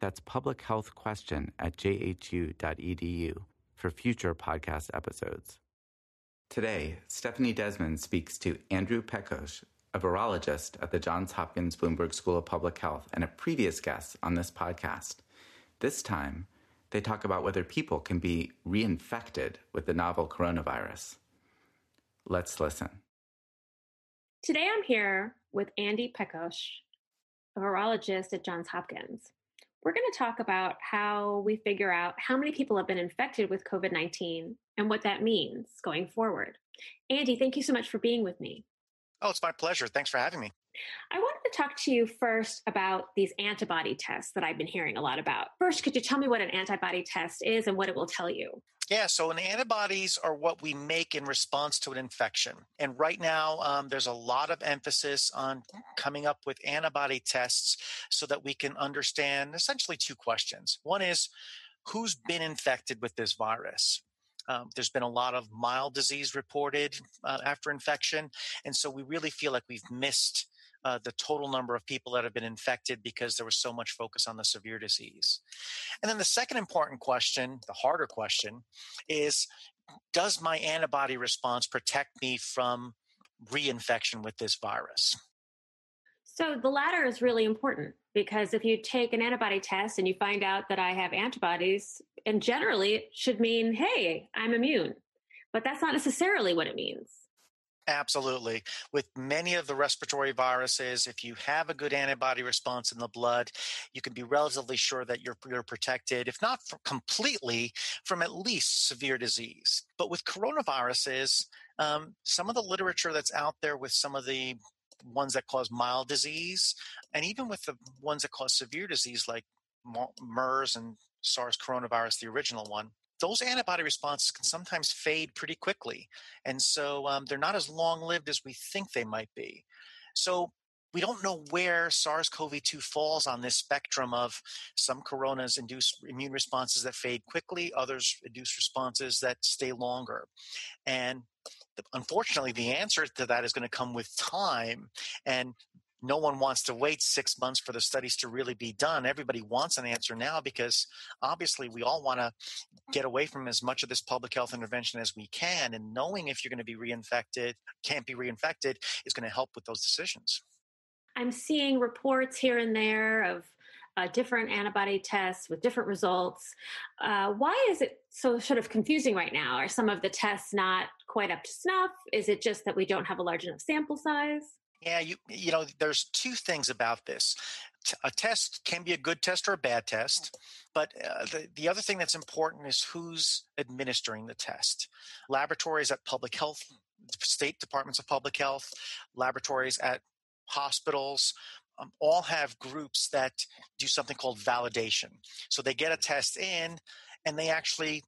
That's publichealthquestion at jhu.edu for future podcast episodes. Today, Stephanie Desmon speaks to Andrew Pekosz, a virologist at the Johns Hopkins Bloomberg School of Public Health and a previous guest on this podcast. This time, they talk about whether people can be reinfected with the novel coronavirus. Let's listen. Today I'm here with Andy Pekosz, a virologist at Johns Hopkins we're going to talk about how we figure out how many people have been infected with COVID 19 and what that means going forward. Andy, thank you so much for being with me. Oh, it's my pleasure. Thanks for having me. I wanted to talk to you first about these antibody tests that I've been hearing a lot about. First, could you tell me what an antibody test is and what it will tell you? Yeah, so an antibodies are what we make in response to an infection. And right now, um, there's a lot of emphasis on coming up with antibody tests so that we can understand essentially two questions. One is, who's been infected with this virus? Um, there's been a lot of mild disease reported uh, after infection. And so we really feel like we've missed uh, the total number of people that have been infected because there was so much focus on the severe disease. And then the second important question, the harder question, is does my antibody response protect me from reinfection with this virus? So the latter is really important because if you take an antibody test and you find out that I have antibodies, and generally it should mean, hey, I'm immune. But that's not necessarily what it means. Absolutely. With many of the respiratory viruses, if you have a good antibody response in the blood, you can be relatively sure that you're, you're protected, if not completely, from at least severe disease. But with coronaviruses, um, some of the literature that's out there with some of the ones that cause mild disease, and even with the ones that cause severe disease like MERS and SARS coronavirus, the original one, those antibody responses can sometimes fade pretty quickly. And so um, they're not as long lived as we think they might be. So we don't know where SARS CoV 2 falls on this spectrum of some coronas induce immune responses that fade quickly, others induce responses that stay longer. And unfortunately, the answer to that is going to come with time. And no one wants to wait six months for the studies to really be done. Everybody wants an answer now because obviously we all want to get away from as much of this public health intervention as we can. And knowing if you're going to be reinfected, can't be reinfected, is going to help with those decisions. I'm seeing reports here and there of uh, different antibody tests with different results. Uh, why is it so sort of confusing right now? Are some of the tests not quite up to snuff? Is it just that we don't have a large enough sample size? Yeah, you you know, there's two things about this. A test can be a good test or a bad test, but uh, the the other thing that's important is who's administering the test. Laboratories at public health, state departments of public health, laboratories at hospitals, um, all have groups that do something called validation. So they get a test in, and they actually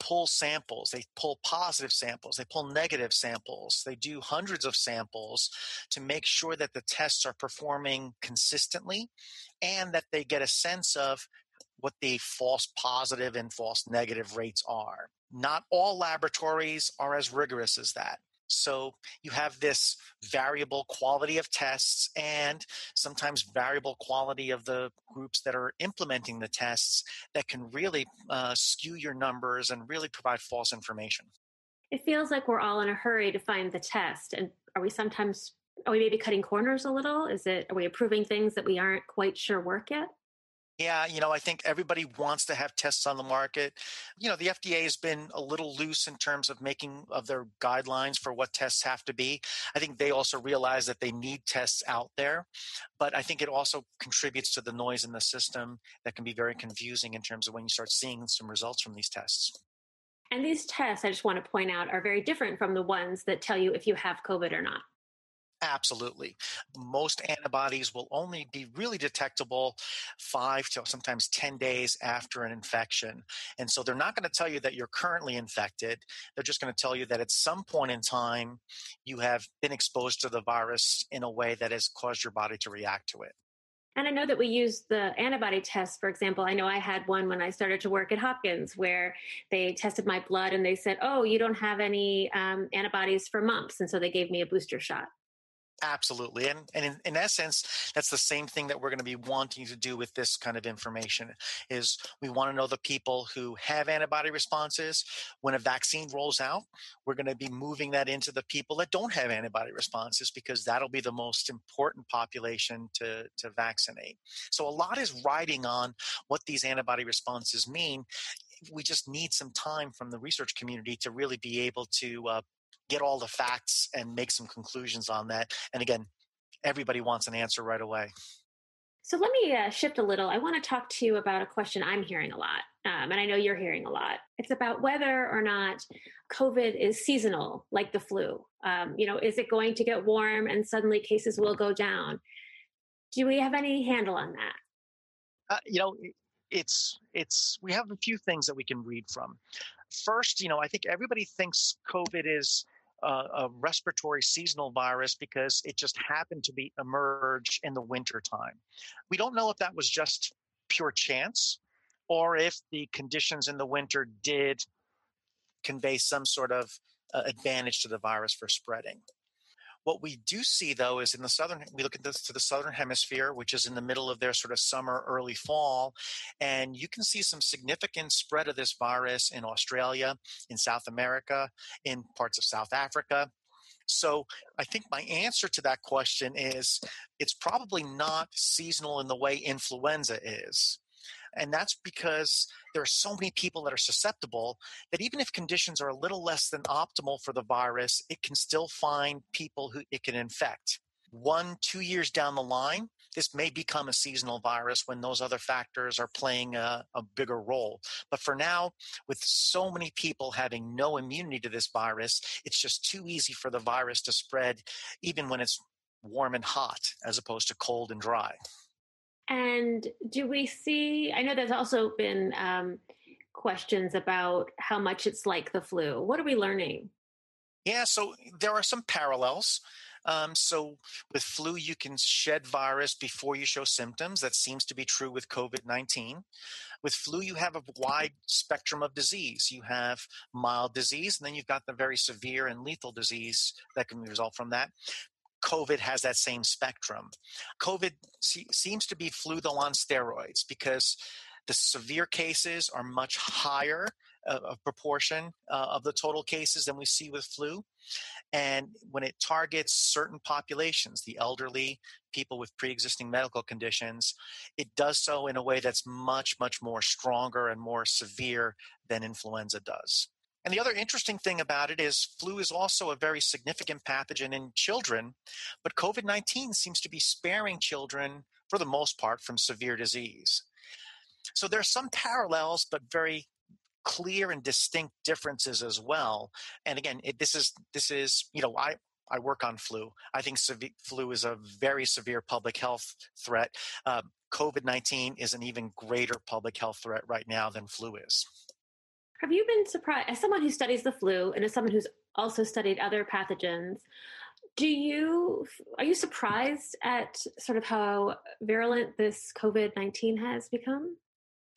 pull samples. They pull positive samples. They pull negative samples. They do hundreds of samples to make sure that the tests are performing consistently and that they get a sense of what the false positive and false negative rates are. Not all laboratories are as rigorous as that. So you have this variable quality of tests and sometimes variable quality of the groups that are implementing the tests that can really uh, skew your numbers and really provide false information. It feels like we're all in a hurry to find the test. And are we sometimes, are we maybe cutting corners a little? Is it, are we approving things that we aren't quite sure work yet? Yeah, you know, I think everybody wants to have tests on the market. You know, the FDA has been a little loose in terms of making of their guidelines for what tests have to be. I think they also realize that they need tests out there, but I think it also contributes to the noise in the system that can be very confusing in terms of when you start seeing some results from these tests. And these tests, I just want to point out, are very different from the ones that tell you if you have COVID or not. Absolutely. Most antibodies will only be really detectable five to sometimes 10 days after an infection. And so they're not going to tell you that you're currently infected. They're just going to tell you that at some point in time, you have been exposed to the virus in a way that has caused your body to react to it. And I know that we use the antibody test, for example. I know I had one when I started to work at Hopkins where they tested my blood and they said, oh, you don't have any um, antibodies for mumps. And so they gave me a booster shot. Absolutely. And, and in, in essence, that's the same thing that we're going to be wanting to do with this kind of information is we want to know the people who have antibody responses. When a vaccine rolls out, we're going to be moving that into the people that don't have antibody responses because that'll be the most important population to, to vaccinate. So a lot is riding on what these antibody responses mean we just need some time from the research community to really be able to uh, get all the facts and make some conclusions on that. And again, everybody wants an answer right away. So let me uh, shift a little. I want to talk to you about a question I'm hearing a lot, um, and I know you're hearing a lot. It's about whether or not COVID is seasonal, like the flu. Um, you know, is it going to get warm and suddenly cases will go down? Do we have any handle on that? Uh, you know, it's it's we have a few things that we can read from. First, you know, I think everybody thinks COVID is uh, a respiratory seasonal virus because it just happened to be emerge in the winter time. We don't know if that was just pure chance or if the conditions in the winter did convey some sort of uh, advantage to the virus for spreading. What we do see, though, is in the southern, we look at this to the southern hemisphere, which is in the middle of their sort of summer, early fall, and you can see some significant spread of this virus in Australia, in South America, in parts of South Africa. So I think my answer to that question is it's probably not seasonal in the way influenza is. And that's because there are so many people that are susceptible that even if conditions are a little less than optimal for the virus, it can still find people who it can infect. One, two years down the line, this may become a seasonal virus when those other factors are playing a, a, bigger role. But for now, with so many people having no immunity to this virus, it's just too easy for the virus to spread, even when it's warm and hot, as opposed to cold and dry. And do we see? I know there's also been um, questions about how much it's like the flu. What are we learning? Yeah, so there are some parallels. Um, so with flu, you can shed virus before you show symptoms. That seems to be true with COVID 19. With flu, you have a wide spectrum of disease. You have mild disease, and then you've got the very severe and lethal disease that can result from that. COVID has that same spectrum. COVID seems to be flu though on steroids because the severe cases are much higher uh, of proportion uh, of the total cases than we see with flu. And when it targets certain populations, the elderly, people with pre existing medical conditions, it does so in a way that's much, much more stronger and more severe than influenza does. And the other interesting thing about it is flu is also a very significant pathogen in children, but COVID 19 seems to be sparing children, for the most part, from severe disease. So there are some parallels, but very clear and distinct differences as well. And again, it, this is this is you know I I work on flu. I think flu is a very severe public health threat. Uh, COVID 19 is an even greater public health threat right now than flu is. Have you been surprised, as someone who studies the flu and as someone who's also studied other pathogens, do you are you surprised at sort of how virulent this COVID nineteen has become?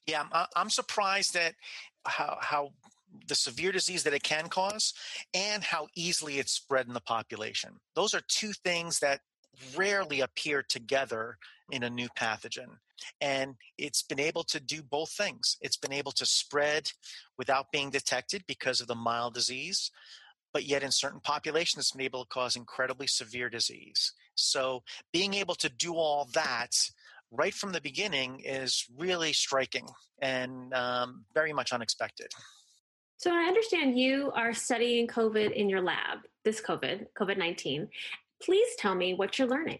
Yeah, I'm, I'm surprised at how how the severe disease that it can cause and how easily it's spread in the population. Those are two things that rarely appear together in a new pathogen. And it's been able to do both things. It's been able to spread without being detected because of the mild disease, but yet in certain populations, it's been able to cause incredibly severe disease. So being able to do all that right from the beginning is really striking and um, very much unexpected. So I understand you are studying COVID in your lab, this COVID, COVID 19. Please tell me what you're learning.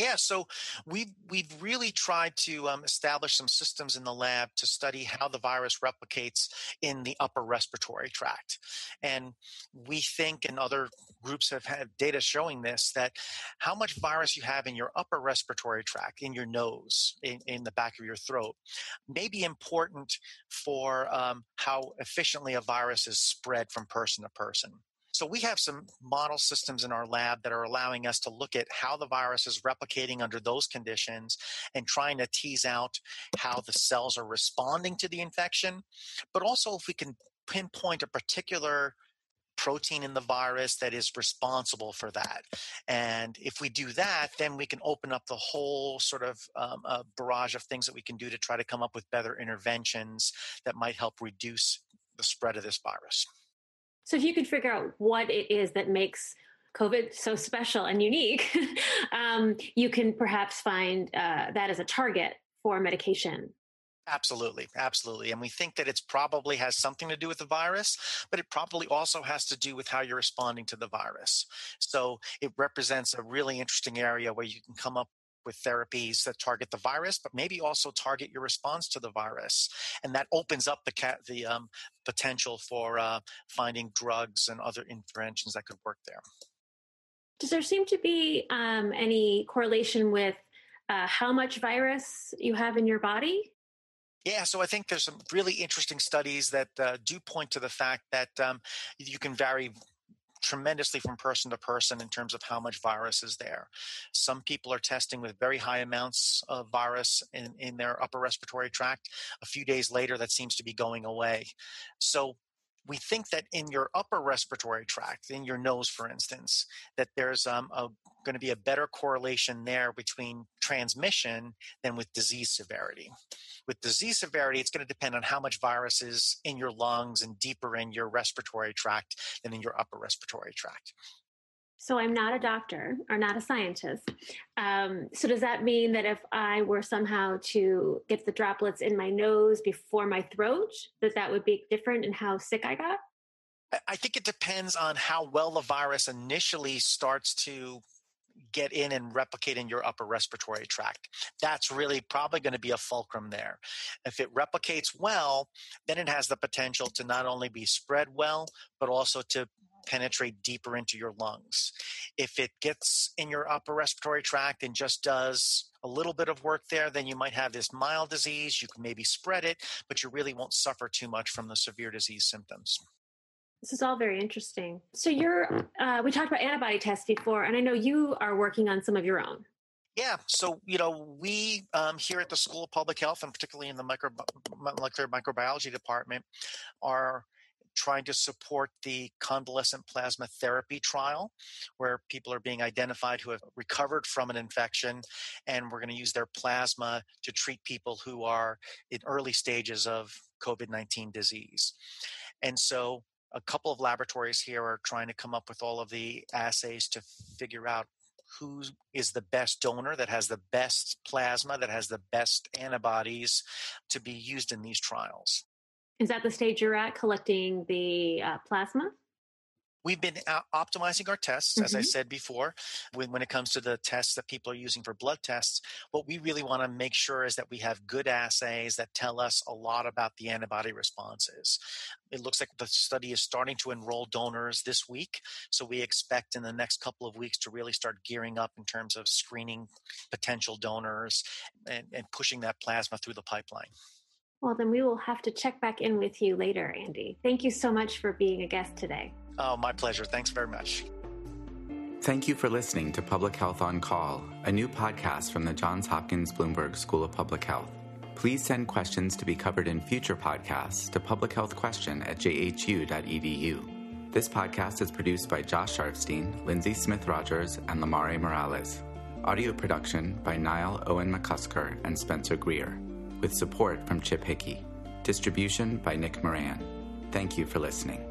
Yeah, so we've we've really tried to um, establish some systems in the lab to study how the virus replicates in the upper respiratory tract, and we think, and other groups have had data showing this, that how much virus you have in your upper respiratory tract, in your nose, in, in the back of your throat, may be important for um, how efficiently a virus is spread from person to person. So we have some model systems in our lab that are allowing us to look at how the virus is replicating under those conditions and trying to tease out how the cells are responding to the infection. But also if we can pinpoint a particular protein in the virus that is responsible for that. And if we do that, then we can open up the whole sort of um, barrage of things that we can do to try to come up with better interventions that might help reduce the spread of this virus. So if you could figure out what it is that makes COVID so special and unique, um, you can perhaps find uh, that as a target for medication. Absolutely, absolutely. And we think that it's probably has something to do with the virus, but it probably also has to do with how you're responding to the virus. So it represents a really interesting area where you can come up with therapies that target the virus, but maybe also target your response to the virus, and that opens up the ca- the um, potential for uh, finding drugs and other interventions that could work there. Does there seem to be um, any correlation with uh, how much virus you have in your body? Yeah, so I think there's some really interesting studies that uh, do point to the fact that um, you can vary tremendously from person to person in terms of how much virus is there. Some people are testing with very high amounts of virus in, in their upper respiratory tract. A few days later, that seems to be going away. So we think that in your upper respiratory tract, in your nose, for instance, that there's um, going to be a better correlation there between transmission than with disease severity. With disease severity, it's going to depend on how much virus is in your lungs and deeper in your respiratory tract than in your upper respiratory tract. So I'm not a doctor or not a scientist. Um, so does that mean that if I were somehow to get the droplets in my nose before my throat, that that would be different in how sick I got? I think it depends on how well the virus initially starts to get in and replicate in your upper respiratory tract. That's really probably going to be a fulcrum there. If it replicates well, then it has the potential to not only be spread well, but also to penetrate deeper into your lungs. If it gets in your upper respiratory tract and just does a little bit of work there, then you might have this mild disease. You can maybe spread it, but you really won't suffer too much from the severe disease symptoms. This is all very interesting. So you're, uh, we talked about antibody tests before, and I know you are working on some of your own. Yeah, so you know, we um, here at the School of Public Health, and particularly in the micro, molecular microbiology department, are trying to support the convalescent plasma therapy trial, where people are being identified who have recovered from an infection, and we're going to use their plasma to treat people who are in early stages of COVID 19 disease. And so, a couple of laboratories here are trying to come up with all of the assays to figure out who is the best donor that has the best plasma, that has the best antibodies to be used in these trials. Is that the stage you're at collecting the uh, plasma? We've been optimizing our tests, mm-hmm. as I mm-hmm. said before, when, when it comes to the tests that people are using for blood tests. What we really want to make sure is that we have good assays that tell us a lot about the antibody responses. It looks like the study is starting to enroll donors this week. So we expect in the next couple of weeks to really start gearing up in terms of screening potential donors and, and pushing that plasma through the pipeline. Well, then we will have to check back in with you later, Andy. Thank you so much for being a guest today. Oh, my pleasure. Thanks very much. Thank you for listening to Public Health on Call, a new podcast from the Johns Hopkins Bloomberg School of Public Health. Please send questions to be covered in future podcasts to publichealthquestion at jhu.edu. This podcast is produced by Josh Sharfstein, Lindsay Smith Rogers, and Lamare Morales. Audio production by Niall Owen McCusker and Spencer Greer with support from Chip Hickey. Distribution by Nick Moran. Thank you for listening.